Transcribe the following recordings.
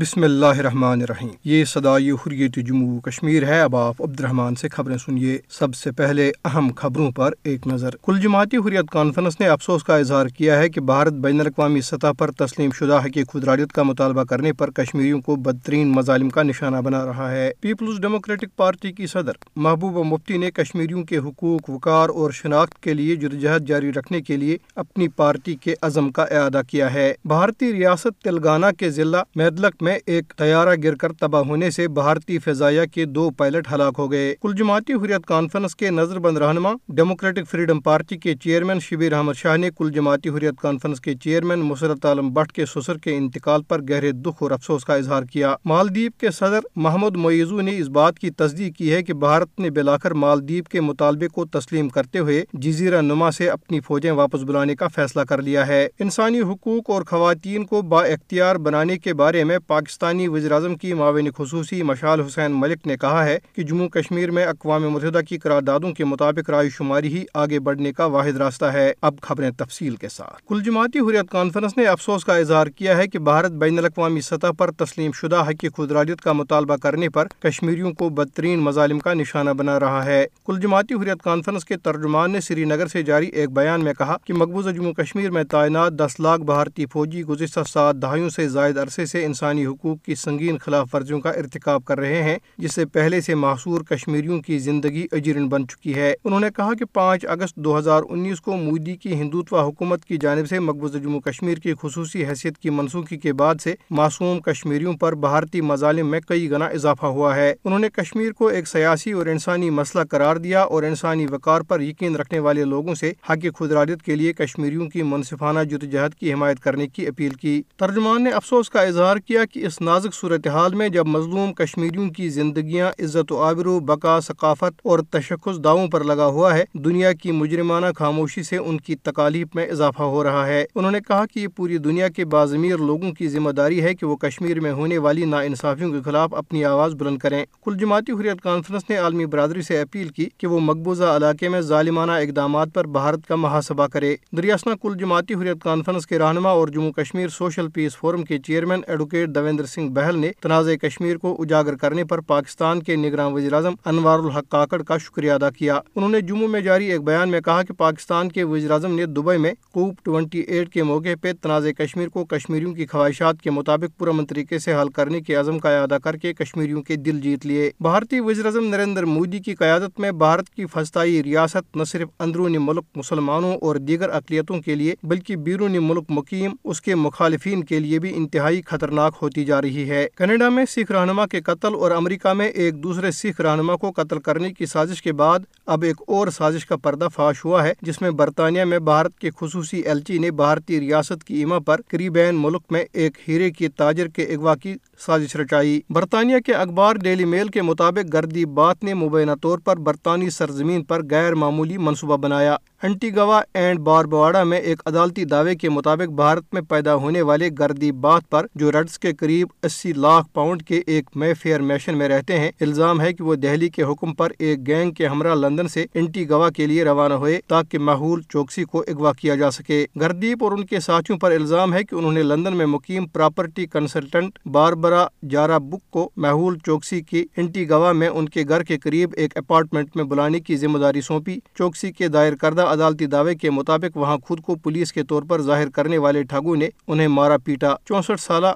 بسم اللہ الرحمن الرحیم۔ یہ صدائی حریت جموں کشمیر ہے۔ اب آپ عبد الرحمان سے خبریں سنیے۔ سب سے پہلے اہم خبروں پر ایک نظر۔ کل جماعتی حریت کانفرنس نے افسوس کا اظہار کیا ہے کہ بھارت بین الاقوامی سطح پر تسلیم شدہ ہے خدراریت کا مطالبہ کرنے پر کشمیریوں کو بدترین مظالم کا نشانہ بنا رہا ہے۔ پیپلز ڈیموکریٹک پارٹی کی صدر محبوبہ مفتی نے کشمیریوں کے حقوق، وقار اور شناخت کے لیے جدوجہد جاری رکھنے کے لیے اپنی پارٹی کے عزم کا اعادہ کیا ہے۔ بھارتی ریاست تلنگانہ کے ضلع میدلک میں ایک طیارہ گر کر تباہ ہونے سے بھارتی فضائیہ کے دو پائلٹ ہلاک ہو گئے۔ کل جماعتی حریت کانفرنس کے نظر بند رہنما ڈیموکریٹک فریڈم پارٹی کے چیئرمین شبیر احمد شاہ نے کل جماعتی حریت کانفرنس کے چیئرمین مسرت عالم بٹ کے سسر کے انتقال پر گہرے دکھ اور افسوس کا اظہار کیا۔ مالدیپ کے صدر محمد مویزو نے اس بات کی تصدیق کی ہے کہ بھارت نے بلاخر مالدیپ کے مطالبے کو تسلیم کرتے ہوئے جزیرہ نما سے اپنی فوجیں واپس بلانے کا فیصلہ کر لیا ہے۔ انسانی حقوق اور خواتین کو با اختیار بنانے کے بارے میں پاکستانی وزیر اعظم کی معاون خصوصی مشال حسین ملک نے کہا ہے کہ جموں کشمیر میں اقوام متحدہ کی قراردادوں کے مطابق رائے شماری ہی آگے بڑھنے کا واحد راستہ ہے۔ اب خبریں تفصیل کے ساتھ۔ کل جماعتی حریت کانفرنس نے افسوس کا اظہار کیا ہے کہ بھارت بین الاقوامی سطح پر تسلیم شدہ حق خدراریت کا مطالبہ کرنے پر کشمیریوں کو بدترین مظالم کا نشانہ بنا رہا ہے۔ کل جماعتی حریت کانفرنس کے ترجمان نے سری نگر سے جاری ایک بیان میں کہا کہ مقبوضہ جموں کشمیر میں تعینات دس لاکھ بھارتی فوجی گزشتہ سات دہائیوں سے زائد عرصے سے انسانی حقوق کی سنگین خلاف ورزیوں کا ارتکاب کر رہے ہیں، جس سے پہلے سے محصور کشمیریوں کی زندگی اجرن بن چکی ہے۔ انہوں نے کہا کہ پانچ اگست دو ہزار انیس کو مودی کی ہندوتوا حکومت کی جانب سے مقبوضہ جموں کشمیر کی خصوصی حیثیت کی منسوخی کے بعد سے معصوم کشمیریوں پر بھارتی مظالم میں کئی گنا اضافہ ہوا ہے۔ انہوں نے کشمیر کو ایک سیاسی اور انسانی مسئلہ قرار دیا اور انسانی وقار پر یقین رکھنے والے لوگوں سے حق خدراریت کے لیے کشمیریوں کی منصفانہ جدوجہد کی حمایت کرنے کی اپیل کی۔ ترجمان نے افسوس کا اظہار کیا کہ اس نازک صورتحال میں جب مظلوم کشمیریوں کی زندگیاں عزت و آبرو بقا، ثقافت اور تشخص داؤں پر لگا ہوا ہے، دنیا کی مجرمانہ خاموشی سے ان کی تکالیف میں اضافہ ہو رہا ہے۔ انہوں نے کہا کہ یہ پوری دنیا کے بازمیر لوگوں کی ذمہ داری ہے کہ وہ کشمیر میں ہونے والی نا انصافیوں کے خلاف اپنی آواز بلند کریں۔ کل جماعتی حریت کانفرنس نے عالمی برادری سے اپیل کی کہ وہ مقبوضہ علاقے میں ظالمانہ اقدامات پر بھارت کا محاسبہ کرے۔ دریاسنا کل جماعتی حریت کانفرنس کے رہنما اور Jammu Kashmir Social Peace Forum کے چیئرمین ایڈوکیٹ دیویندر سنگھ بہل نے تنازع کشمیر کو اجاگر کرنے پر پاکستان کے نگراں وزیر اعظم انوار الحق کاکڑ کا شکریہ ادا کیا۔ انہوں نے جموں میں جاری ایک بیان میں کہا کہ پاکستان کے وزیر اعظم نے دبئی میں کوپ ٹوئنٹی ایٹ کے موقع پہ تنازع کشمیر کو کشمیریوں کی خواہشات کے مطابق پرامن طریقے سے حل کرنے کے عزم کا اعادہ کر کے کشمیریوں کے دل جیت لیے۔ بھارتی وزیر اعظم نریندر مودی کی قیادت میں بھارت کی فسطائی ریاست نہ صرف اندرونی ملک مسلمانوں اور دیگر اقلیتوں کے لیے بلکہ بیرونی ملک مقیم اس کے مخالفین کے لیے بھی انتہائی خطرناک ہوتی جا رہی ہے۔ کینیڈا میں سکھ رہنما کے قتل اور امریکہ میں ایک دوسرے سکھ رہنما کو قتل کرنے کی سازش کے بعد اب ایک اور سازش کا پردہ فاش ہوا ہے، جس میں برطانیہ میں بھارت کے خصوصی ایلچی جی نے بھارتی ریاست کی ایما پر قریبین ملک میں ایک ہیرے کے تاجر کے اغوا کی سازش رچائی۔ برطانیہ کے اخبار ڈیلی میل کے مطابق گردی بات نے مبینہ طور پر برطانوی سرزمین پر غیر معمولی منصوبہ بنایا۔ انٹیگوا اینڈ باربواڈا میں ایک عدالتی دعوے کے مطابق بھارت میں پیدا ہونے والے گردی بات پر جو رڈس کے قریب اسی لاکھ پاؤنڈ کے ایک مے فیئر میشن میں رہتے ہیں، الزام ہے کہ وہ دہلی کے حکم پر ایک گینگ کے ہمراہ لندن سے انٹیگوا کے لیے روانہ ہوئے تاکہ محول چوکسی کو اغوا کیا جا سکے۔ گردیپ اور ان کے ساتھیوں پر الزام ہے کہ انہوں نے لندن میں مقیم پراپرٹی کنسلٹنٹ باربرا جارا بک کو محول چوکسی کی انٹی گوا میں ان کے گھر کے قریب ایک اپارٹمنٹ میں بلانے کی ذمہ داری سونپی۔ چوکسی کے دائر کردہ عدالتی دعوے کے مطابق وہاں خود کو پولیس کے طور پر ظاہر کرنے والے ٹھگوں نے انہیں مارا پیٹا۔ چونسٹھ سالہ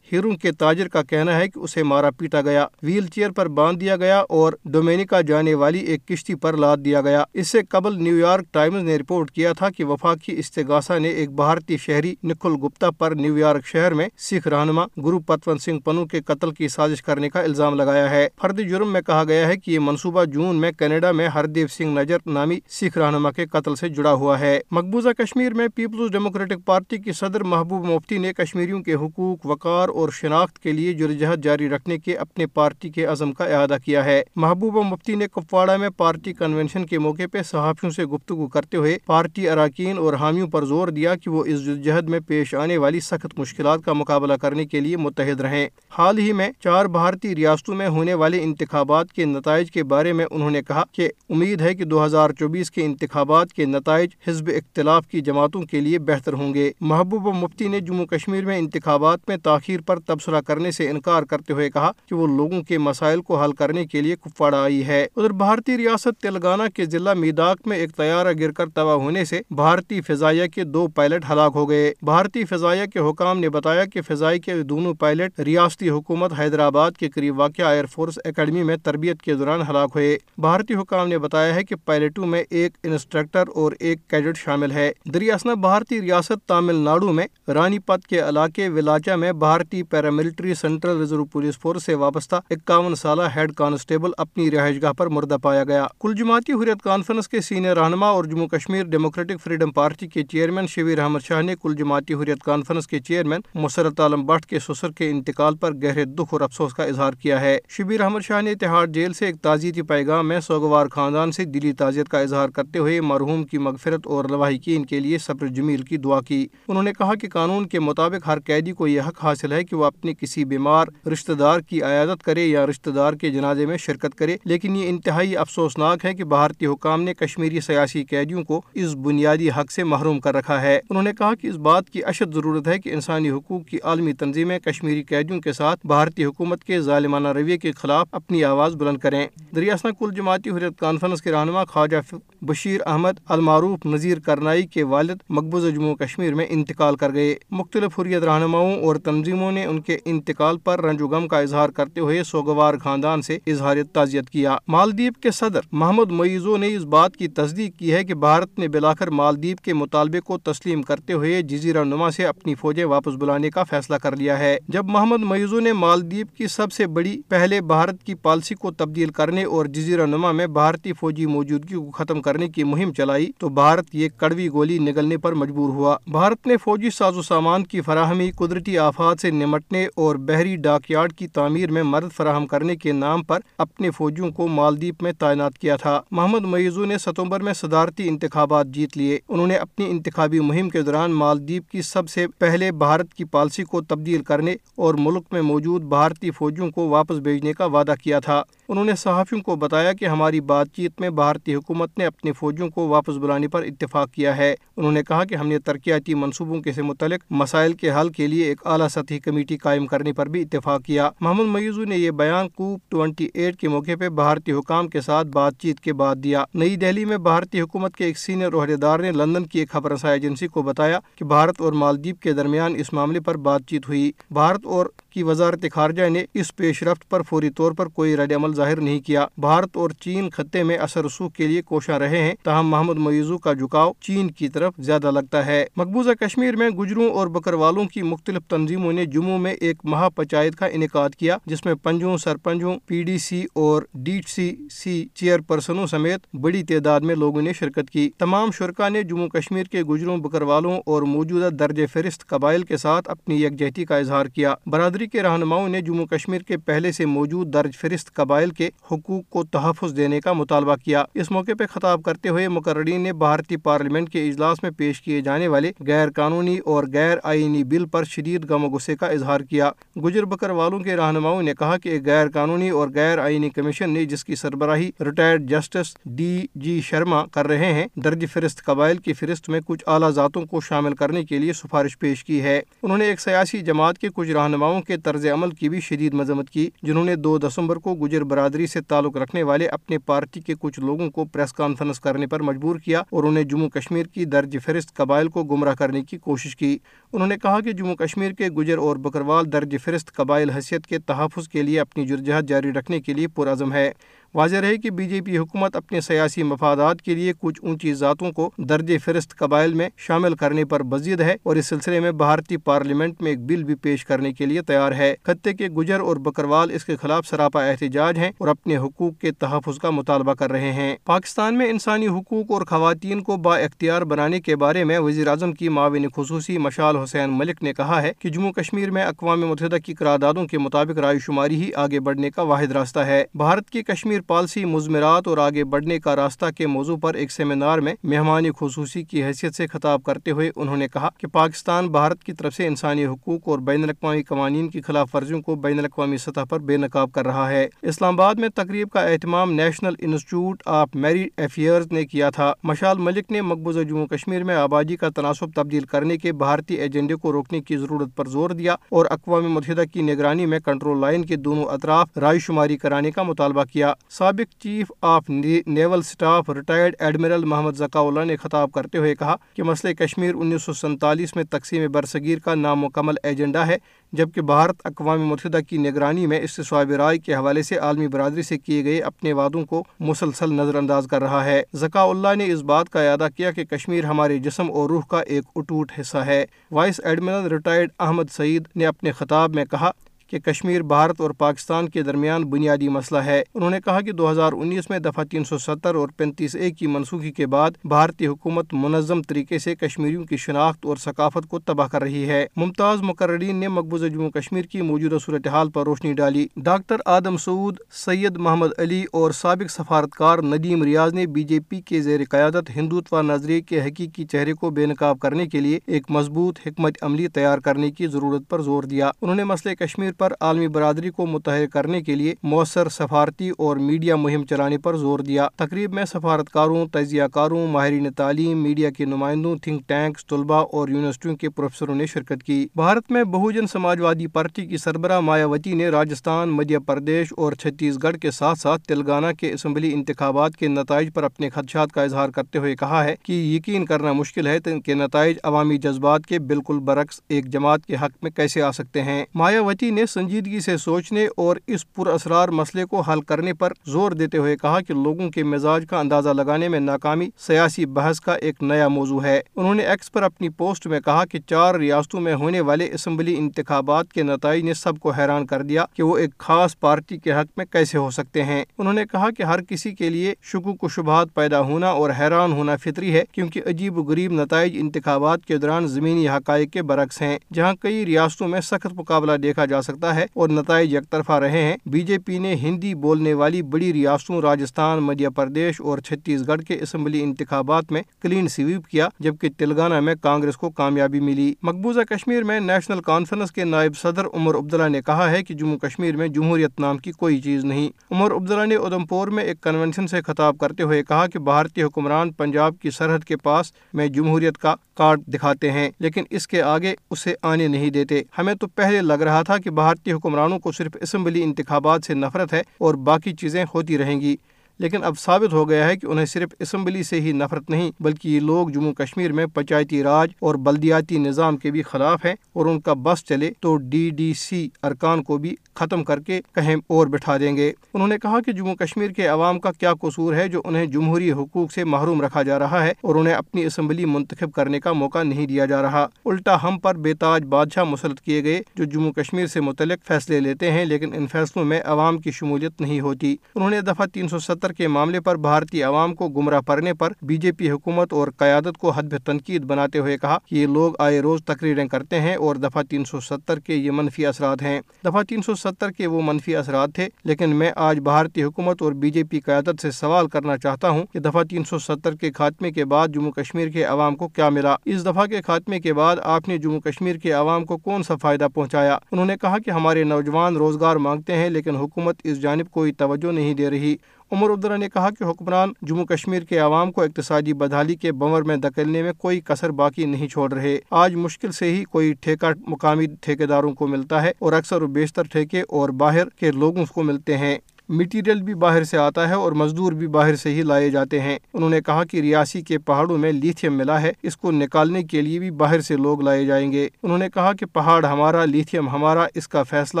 ہیرون کے تاجر کا کہنا ہے کہ اسے مارا پیٹا گیا۔ ویل چیئر پر باندھ دیا گیا اور ڈومینیکا جانے والی ایک کشتی پر لاد دیا گیا۔ اس سے قبل نیو یارک ٹائمز نے رپورٹ کیا تھا کہ وفاقی استغاثہ نے ایک بھارتی شہری نکل گپتا پر نیو یارک شہر میں سکھ رہنما گرو پتون سنگھ پنو کے قتل کی سازش کرنے کا الزام لگایا ہے۔ فرد جرم میں کہا گیا ہے کہ یہ منصوبہ جون میں کینیڈا میں ہردیو سنگھ نجر نامی سکھ رہنما کے قتل سے جڑا ہوا ہے۔ مقبوضہ کشمیر میں پیپلز ڈیموکریٹک پارٹی کی صدر محبوب مفتی نے کشمیریوں کے حقوق وقار اور اور شناخت کے لیے جرجہد جاری رکھنے کے اپنے پارٹی کے عزم کا اعادہ کیا ہے۔ محبوبہ مفتی نے کپواڑہ میں پارٹی کنونشن کے موقع پہ صحافیوں سے گفتگو کرتے ہوئے پارٹی اراکین اور حامیوں پر زور دیا کہ وہ اس جدوجہد میں پیش آنے والی سخت مشکلات کا مقابلہ کرنے کے لیے متحد رہیں۔ حال ہی میں چار بھارتی ریاستوں میں ہونے والے انتخابات کے نتائج کے بارے میں انہوں نے کہا کہ امید ہے کہ دو ہزار چوبیس کے انتخابات کے نتائج حزب اختلاف کی جماعتوں کے لیے بہتر ہوں گے۔ محبوبہ مفتی نے جموں کشمیر میں انتخابات میں تاخیر پر تبصرہ کرنے سے انکار کرتے ہوئے کہا کہ وہ لوگوں کے مسائل کو حل کرنے کے لیے کپواڑہ آئی ہے۔ ادھر بھارتی ریاست تلنگانہ کے ضلع میداک میں ایک طیارہ گر کر تباہ ہونے سے بھارتی فضائیہ کے دو پائلٹ ہلاک ہو گئے۔ بھارتی فضائیہ کے حکام نے بتایا کہ فضائی کے دونوں پائلٹ ریاستی حکومت حیدرآباد کے قریب واقع ایئر فورس اکیڈمی میں تربیت کے دوران ہلاک ہوئے۔ بھارتی حکام نے بتایا ہے کہ پائلٹوں میں ایک انسٹرکٹر اور ایک کیڈٹ شامل ہے۔ دریاسنا بھارتی ریاست تامل ناڈو میں رانی پت کے علاقے ولاچا میں بھارتی paramilitary Central Reserve Police Force سے وابستہ اکاون سالہ ہیڈ کانسٹیبل اپنی رہائش گاہ پر مردہ پایا گیا۔ کل جماعتی حریت کانفرنس کے سینئر رہنما اور Jammu Kashmir democratic freedom party کے چیئرمین شبیر احمد شاہ نے کل جماعتی حریت کانفرنس کے چیئرمین مسرت عالم بٹ کے سسر کے انتقال پر گہرے دکھ اور افسوس کا اظہار کیا ہے۔ شبیر احمد شاہ نے تہاڑ جیل سے ایک تعزیتی پیغام میں سوگوار خاندان سے دلی تعزیت کا اظہار کرتے ہوئے مرحوم کی مغفرت اور لواحقین کے لیے صبر جمیل کی دعا کی۔ انہوں نے کہا کہ قانون کے مطابق ہر قیدی کو یہ حق حاصل ہے کہ وہ اپنے کسی بیمار رشتہ دار کی عیادت کرے یا رشتہ دار کے جنازے میں شرکت کرے، لیکن یہ انتہائی افسوسناک ہے کہ بھارتی حکام نے کشمیری سیاسی قیدیوں کو اس بنیادی حق سے محروم کر رکھا ہے۔ انہوں نے کہا کہ اس بات کی اشد ضرورت ہے کہ انسانی حقوق کی عالمی تنظیمیں کشمیری قیدیوں کے ساتھ بھارتی حکومت کے ظالمانہ رویے کے خلاف اپنی آواز بلند کریں۔ دریاسنا کل جماعتی حریت کانفرنس کے رہنما خواجہ بشیر احمد المعروف نذیر کرنائی کے والد مقبوضہ جموں کشمیر میں انتقال کر گئے۔ مختلف حریت رہنماؤں اور تنظیموں نے ان کے انتقال پر رنج و غم کا اظہار کرتے ہوئے سوگوار خاندان سے اظہار تعزیت کیا۔ مالدیپ کے صدر محمد معیزو نے اس بات کی تصدیق کی ہے کہ بھارت نے بلاخر مالدیپ کے مطالبے کو تسلیم کرتے ہوئے جزیرہ نما سے اپنی فوجیں واپس بلانے کا فیصلہ کر لیا ہے۔ جب محمد معیزو نے مالدیپ کی سب سے بڑی پہلے بھارت کی پالیسی کو تبدیل کرنے اور جزیرہ نما میں بھارتی فوجی موجودگی کو ختم کرنے کی مہم چلائی تو بھارت یہ کڑوی گولی نگلنے پر مجبور ہوا۔ بھارت نے فوجی ساز و سامان کی فراہمی قدرتی آفات سے نمٹنے اور بحری ڈاک یارڈ کی تعمیر میں مدد فراہم کرنے کے نام پر اپنے فوجیوں کو مالدیپ میں تعینات کیا تھا۔ محمد معیزو نے ستمبر میں صدارتی انتخابات جیت لیے۔ انہوں نے اپنی انتخابی مہم کے دوران مالدیپ کی سب سے پہلے بھارت کی پالیسی کو تبدیل کرنے اور ملک میں موجود بھارتی فوجیوں کو واپس بھیجنے کا وعدہ کیا تھا۔ انہوں نے صحافیوں کو بتایا کہ ہماری بات چیت میں بھارتی حکومت نے اپنے فوجیوں کو واپس بلانے پر اتفاق کیا ہے۔ انہوں نے کہا کہ ہم نے ترقیاتی منصوبوں کے سے متعلق مسائل کے حل کے لیے ایک اعلیٰ سطحی کمیٹی قائم کرنے پر بھی اتفاق کیا۔ محمد میوزو نے یہ بیان کوپ ٹوئنٹی ایٹ کے موقع پہ بھارتی حکام کے ساتھ بات چیت کے بعد دیا۔ نئی دہلی میں بھارتی حکومت کے ایک سینئر عہدیدار نے لندن کی ایک خبر رسائی ایجنسی کو بتایا کہ بھارت اور مالدیپ کے درمیان اس معاملے پر بات چیت ہوئی۔ بھارت اور کی وزارت خارجہ نے اس پیش رفت پر فوری طور پر کوئی رد عمل ظاہر نہیں کیا۔ بھارت اور چین خطے میں اثر رسوخ کے لیے کوشاں رہے ہیں۔ تاہم، محمد معیزو کا جھکاؤ چین کی طرف زیادہ لگتا ہے۔ مقبوضہ کشمیر میں گجروں اور بکروالوں کی مختلف تنظیموں نے جموں میں ایک مہا پنچایت کا انعقاد کیا، جس میں پنجوں سرپنچوں پی ڈی سی اور ڈی سی سی چیئر پرسنوں سمیت بڑی تعداد میں لوگوں نے شرکت کی۔ تمام شرکا نے جموں کشمیر کے گجروں بکروالوں اور موجودہ درج فہرست قبائل کے ساتھ اپنی یکجہتی کا اظہار کیا۔ برادری کے رہنماؤں نے جموں کشمیر کے پہلے سے موجود درج فہرست قبائل کے حقوق کو تحفظ دینے کا مطالبہ کیا۔ اس موقع پہ خطاب کرتے ہوئے مقررین نے بھارتی پارلیمنٹ کے اجلاس میں پیش کیے جانے والے غیر قانونی اور غیر آئینی بل پر شدید غم و غصے کا اظہار کیا۔ گجر بکر والوں کے رہنماؤں نے کہا کہ ایک غیر قانونی اور غیر آئینی کمیشن نے جس کی سربراہی retired justice D G Sharma کر رہے ہیں، درج فہرست قبائل کی فہرست میں کچھ اعلیٰ ذاتوں کو شامل کرنے کے لیے سفارش پیش کی ہے۔ انہوں نے ایک سیاسی جماعت کے کچھ رہنماؤں کے طرز عمل کی بھی شدید مذمت کی، جنہوں نے دو دسمبر کو گجر برادری سے تعلق رکھنے والے اپنے پارٹی کے کچھ لوگوں کو پریس کانفرنس کرنے پر مجبور کیا اور انہیں جموں کشمیر کی درج فہرست قبائل کو گمراہ کرنے کی کوشش کی۔ انہوں نے کہا کہ جموں کشمیر کے گجر اور بکروال درج فہرست قبائل حیثیت کے تحفظ کے لیے اپنی جرجہت جاری رکھنے کے لیے پرعزم ہے۔ واضح رہے کہ بی جے پی حکومت اپنے سیاسی مفادات کے لیے کچھ اونچی ذاتوں کو درج فہرست قبائل میں شامل کرنے پر بزید ہے اور اس سلسلے میں بھارتی پارلیمنٹ میں ایک بل بھی پیش کرنے کے لیے تیار ہے۔ خطے کے گجر اور بکروال اس کے خلاف سراپا احتجاج ہیں اور اپنے حقوق کے تحفظ کا مطالبہ کر رہے ہیں۔ پاکستان میں انسانی حقوق اور خواتین کو با اختیار بنانے کے بارے میں وزیر اعظم کی معاون خصوصی مشال حسین ملک نے کہا ہے کہ جموں کشمیر میں اقوام متحدہ کی قراردادوں کے مطابق رائے شماری ہی آگے بڑھنے کا واحد راستہ ہے۔ بھارت کی کشمیر پالیسی مضمرات اور آگے بڑھنے کا راستہ کے موضوع پر ایک سیمینار میں مہمان خصوصی کی حیثیت سے خطاب کرتے ہوئے انہوں نے کہا کہ پاکستان بھارت کی طرف سے انسانی حقوق اور بین الاقوامی قوانین کی خلاف ورزیوں کو بین الاقوامی سطح پر بے نقاب کر رہا ہے۔ اسلام آباد میں تقریب کا اہتمام National Institute of Maritime Affairs نے کیا تھا۔ مشال ملک نے مقبوضہ جموں کشمیر میں آبادی کا تناسب تبدیل کرنے کے بھارتی ایجنڈے کو روکنے کی ضرورت پر زور دیا اور اقوام متحدہ کی نگرانی میں کنٹرول لائن کے دونوں اطراف رائے شماری کرانے کا مطالبہ کیا۔ سابق chief of naval staff retired admiral Muhammad Zakaullah نے خطاب کرتے ہوئے کہا کہ مسئلہ کشمیر انیس سو سینتالیس میں تقسیم برصغیر کا نامکمل ایجنڈا ہے، جبکہ بھارت اقوام متحدہ کی نگرانی میں استصواب رائے کے حوالے سے عالمی برادری سے کیے گئے اپنے وعدوں کو مسلسل نظر انداز کر رہا ہے۔ ذکا اللہ نے اس بات کا اعادہ کیا کہ کشمیر ہمارے جسم اور روح کا ایک اٹوٹ حصہ ہے۔ Vice admiral retired Ahmed Saeed نے اپنے خطاب میں کہا کہ کشمیر، بھارت اور پاکستان کے درمیان بنیادی مسئلہ ہے۔ انہوں نے کہا کہ دو ہزار انیس میں دفعہ تین سو ستر اور پینتیس اے کی منسوخی کے بعد بھارتی حکومت منظم طریقے سے کشمیریوں کی شناخت اور ثقافت کو تباہ کر رہی ہے۔ ممتاز مقررین نے مقبوضہ جموں کشمیر کی موجودہ صورتحال پر روشنی ڈالی۔ ڈاکٹر آدم سعود، سید محمد علی اور سابق سفارتکار ندیم ریاض نے بی جے پی کے زیر قیادت ہندوتوا نظریے کے حقیقی چہرے کو بے نقاب کرنے کے لیے ایک مضبوط، حکمت عملی تیار کرنے کی ضرورت پر زور دیا۔ انہوں نے مسئلہ کشمیر پر عالمی برادری کو متحد کرنے کے لیے مؤثر سفارتی اور میڈیا مہم چلانے پر زور دیا۔ تقریب میں سفارتکاروں، تجزیہ کاروں، ماہرین تعلیم، میڈیا کے نمائندوں تھنک ٹینکس طلباء اور یونیورسٹیوں کے پروفیسروں نے شرکت کی۔ بھارت میں بہوجن سماجوادی پارٹی کی سربراہ مایاوتی نے راجستھان، مدھیہ پردیش اور چھتیس گڑھ کے ساتھ ساتھ تلنگانہ کے اسمبلی انتخابات کے نتائج پر اپنے خدشات کا اظہار کرتے ہوئے کہا ہے کہ یقین کرنا مشکل ہے کہ نتائج عوامی جذبات کے بالکل برعکس ایک جماعت کے حق میں کیسے آ سکتے ہیں۔ مایاوتی نے سنجیدگی سے سوچنے اور اس پر اسرار مسئلے کو حل کرنے پر زور دیتے ہوئے کہا کہ لوگوں کے مزاج کا اندازہ لگانے میں ناکامی سیاسی بحث کا ایک نیا موضوع ہے۔ انہوں نے ایکس پر اپنی پوسٹ میں کہا کہ چار ریاستوں میں ہونے والے اسمبلی انتخابات کے نتائج نے سب کو حیران کر دیا کہ وہ ایک خاص پارٹی کے حق میں کیسے ہو سکتے ہیں۔ انہوں نے کہا کہ ہر کسی کے لیے شکوک و شبہات پیدا ہونا اور حیران ہونا فطری ہے کیونکہ عجیب و غریب نتائج انتخابات کے دوران زمینی حقائق کے برعکس ہیں، جہاں کئی ریاستوں میں سخت مقابلہ دیکھا جا سکتا ہے اور نتائج یک طرفہ رہے ہیں۔ بی جے پی نے ہندی بولنے والی بڑی ریاستوں راجستھان، مدھیہ پردیش اور چھتیس گڑھ کے اسمبلی انتخابات میں کلین سویپ کیا، جبکہ تلنگانہ میں کانگریس کو کامیابی ملی۔ مقبوضہ کشمیر میں نیشنل کانفرنس کے نائب صدر عمر عبداللہ نے کہا ہے کہ جموں کشمیر میں جمہوریت نام کی کوئی چیز نہیں۔ عمر عبداللہ نے ادھم پور میں ایک کنونشن سے خطاب کرتے ہوئے کہا کہ بھارتی حکمران پنجاب کی سرحد کے پاس میں جمہوریت کا کارڈ دکھاتے ہیں، لیکن اس کے آگے اسے آنے نہیں دیتے۔ ہمیں تو پہلے لگ رہا تھا کہ بھارتی حکمرانوں کو صرف اسمبلی انتخابات سے نفرت ہے اور باقی چیزیں ہوتی رہیں گی۔ لیکن اب ثابت ہو گیا ہے کہ انہیں صرف اسمبلی سے ہی نفرت نہیں بلکہ یہ لوگ جموں کشمیر میں پنچایتی راج اور بلدیاتی نظام کے بھی خلاف ہیں اور ان کا بس چلے تو ڈی ڈی سی ارکان کو بھی ختم کر کے کہیں اور بٹھا دیں گے۔ انہوں نے کہا کہ جموں کشمیر کے عوام کا کیا قصور ہے جو انہیں جمہوری حقوق سے محروم رکھا جا رہا ہے اور انہیں اپنی اسمبلی منتخب کرنے کا موقع نہیں دیا جا رہا۔ الٹا ہم پر بے تاج بادشاہ مسلط کیے گئے جو جموں کشمیر سے متعلق فیصلے لیتے ہیں لیکن ان فیصلوں میں عوام کی شمولیت نہیں ہوتی۔ انہوں نے دفعہ تین سو ستر کے معاملے پر بھارتی عوام کو گمراہ پڑنے پر بی جے پی حکومت اور قیادت کو حد تنقید بناتے ہوئے کہا کہ یہ لوگ آئے روز تقریریں کرتے ہیں اور دفعہ تین سو ستر کے یہ منفی اثرات ہیں۔ دفعہ تین سو ستر کے وہ منفی اثرات تھے، لیکن میں آج بھارتی حکومت اور بی جے پی قیادت سے سوال کرنا چاہتا ہوں کہ دفعہ تین سو ستر کے خاتمے کے بعد جموں کشمیر کے عوام کو کیا ملا؟ اس دفعہ کے خاتمے کے بعد آپ نے جموں کشمیر کے عوام کو کون سا فائدہ پہنچایا؟ انہوں نے کہا کہ ہمارے نوجوان روزگار مانگتے ہیں، لیکن حکومت اس جانب کوئی توجہ نہیں دے رہی۔ عمر عبداللہ نے کہا کہ حکمران جموں کشمیر کے عوام کو اقتصادی بدحالی کے بمر میں دکلنے میں کوئی کثر باقی نہیں چھوڑ رہے۔ آج مشکل سے ہی کوئی ٹھیکہ مقامی ٹھیکیداروں کو ملتا ہے اور اکثر و بیشتر ٹھیکے اور باہر کے لوگوں کو ملتے ہیں۔ مٹیریل بھی باہر سے آتا ہے اور مزدور بھی باہر سے ہی لائے جاتے ہیں۔ انہوں نے کہا کہ ریاسی کے پہاڑوں میں لیتھیم ملا ہے، اس کو نکالنے کے لیے بھی باہر سے لوگ لائے جائیں گے۔ انہوں نے کہا کہ پہاڑ ہمارا، لیتھیم ہمارا، اس کا فیصلہ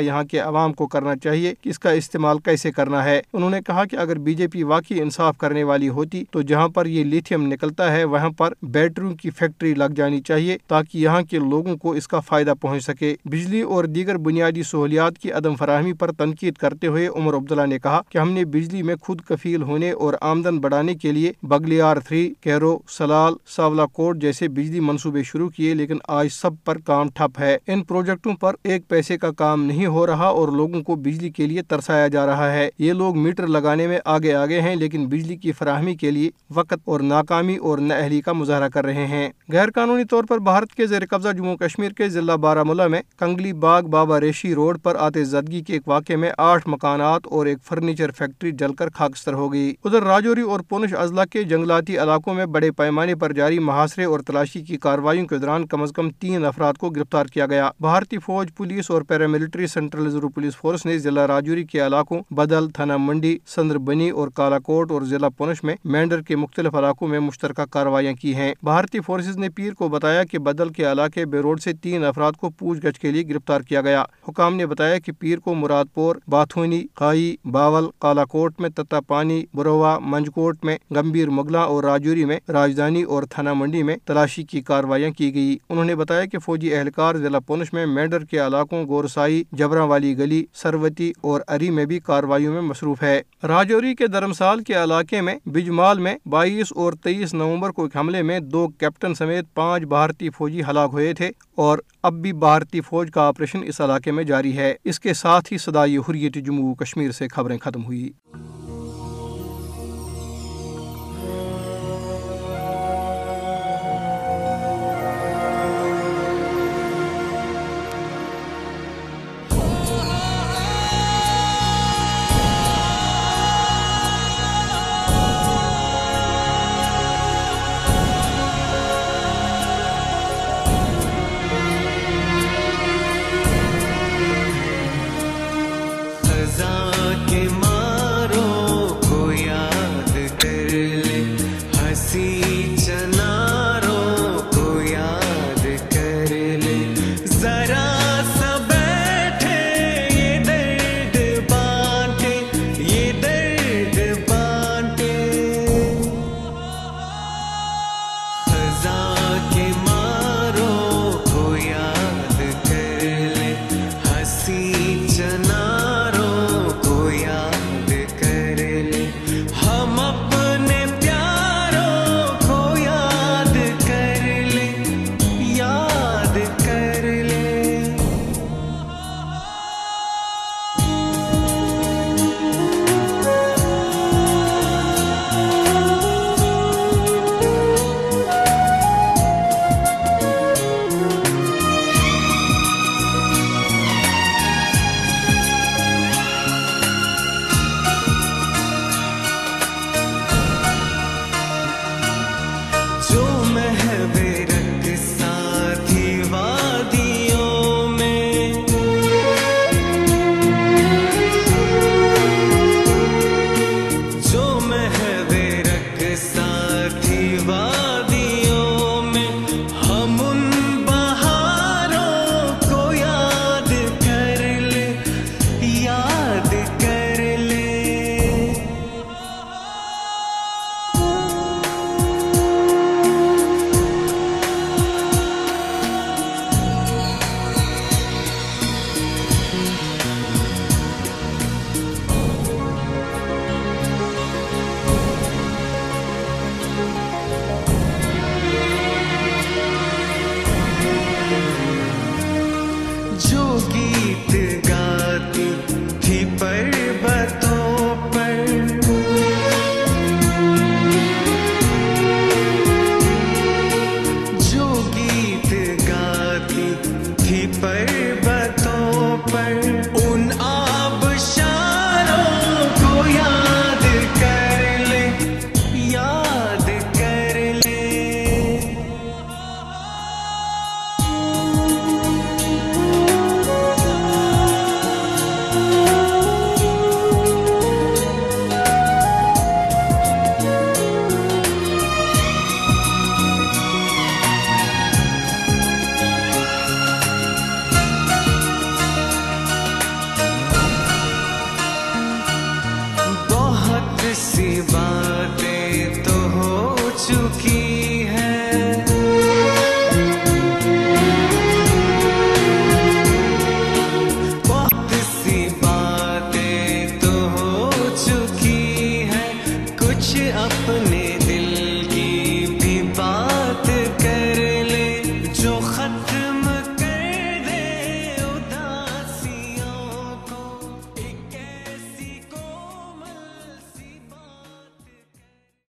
یہاں کے عوام کو کرنا چاہیے کہ اس کا استعمال کیسے کرنا ہے۔ انہوں نے کہا کہ اگر بی جے پی واقعی انصاف کرنے والی ہوتی تو جہاں پر یہ لیتھیم نکلتا ہے، وہاں پر بیٹریوں کی فیکٹری لگ جانی چاہیے تاکہ یہاں کے لوگوں کو اس کا فائدہ پہنچ سکے۔ بجلی اور دیگر بنیادی سہولیات کی عدم فراہمی پر تنقید کرتے ہوئے عمر عبداللہ نے کہا کہ ہم نے بجلی میں خود کفیل ہونے اور آمدن بڑھانے کے لیے بگلیار تھری، کیرو، سلال، ساولا کوٹ جیسے بجلی منصوبے شروع کیے، لیکن آج سب پر کام ٹھپ ہے۔ ان پروجیکٹوں پر ایک پیسے کا کام نہیں ہو رہا اور لوگوں کو بجلی کے لیے ترسایا جا رہا ہے۔ یہ لوگ میٹر لگانے میں آگے آگے ہیں، لیکن بجلی کی فراہمی کے لیے وقت اور ناکامی اور نااہلی کا مظاہرہ کر رہے ہیں۔ غیر قانونی طور پر بھارت کے زیر قبضہ جموں کشمیر کے ضلع بارہ ملا میں کنگلی باغ بابا ریشی روڈ پر آتے زدگی کے ایک واقعے میں آٹھ مکانات اور ایک فرنیچر فیکٹری جل کر خاکستر ہو گئی۔ ادھر راجوری اور پونچھ اضلاع کے جنگلاتی علاقوں میں بڑے پیمانے پر جاری محاصرے اور تلاشی کی کارروائیوں کے دوران کم از کم تین افراد کو گرفتار کیا گیا۔ بھارتی فوج، پولیس اور paramilitary Central Reserve Police Force نے ضلع راجوری کے علاقوں بدل تھنا منڈی، سندر بنی اور کالا کوٹ اور ضلع پونچھ میں مینڈر کے مختلف علاقوں میں مشترکہ کاروائیاں کی ہیں۔ بھارتی فورسز نے پیر کو بتایا کہ بدل کے علاقے بے روڈ سے تین افراد کو پوچھ گچھ کے لیے گرفتار کیا گیا۔ حکام نے بتایا کہ پیر کو مراد پور، باتھونی خائی باول کالا کوٹ میں تتا پانی بروا منجکوٹ میں، گمبیر مغلا اور راجوری میں، راجدھانی اور تھنا منڈی میں تلاشی کی کاروائیاں کی گئی۔ انہوں نے بتایا کہ فوجی اہلکار ضلع پونچھ میں مینڈر کے علاقوں گورسائی جبرا والی گلی، سروتی اور اری میں بھی کاروائیوں میں مصروف ہے۔ راجوری کے درمسال کے علاقے میں بجمال میں بائیس اور تیئیس نومبر کو ایک حملے میں دو کیپٹن سمیت پانچ بھارتی فوجی ہلاک ہوئے تھے اور اب بھی بھارتی فوج کا آپریشن اس علاقے میں جاری ہے۔ اس کے ساتھ ہی صدائی حریت جموں کشمیر سے خبریں ختم ہوئی۔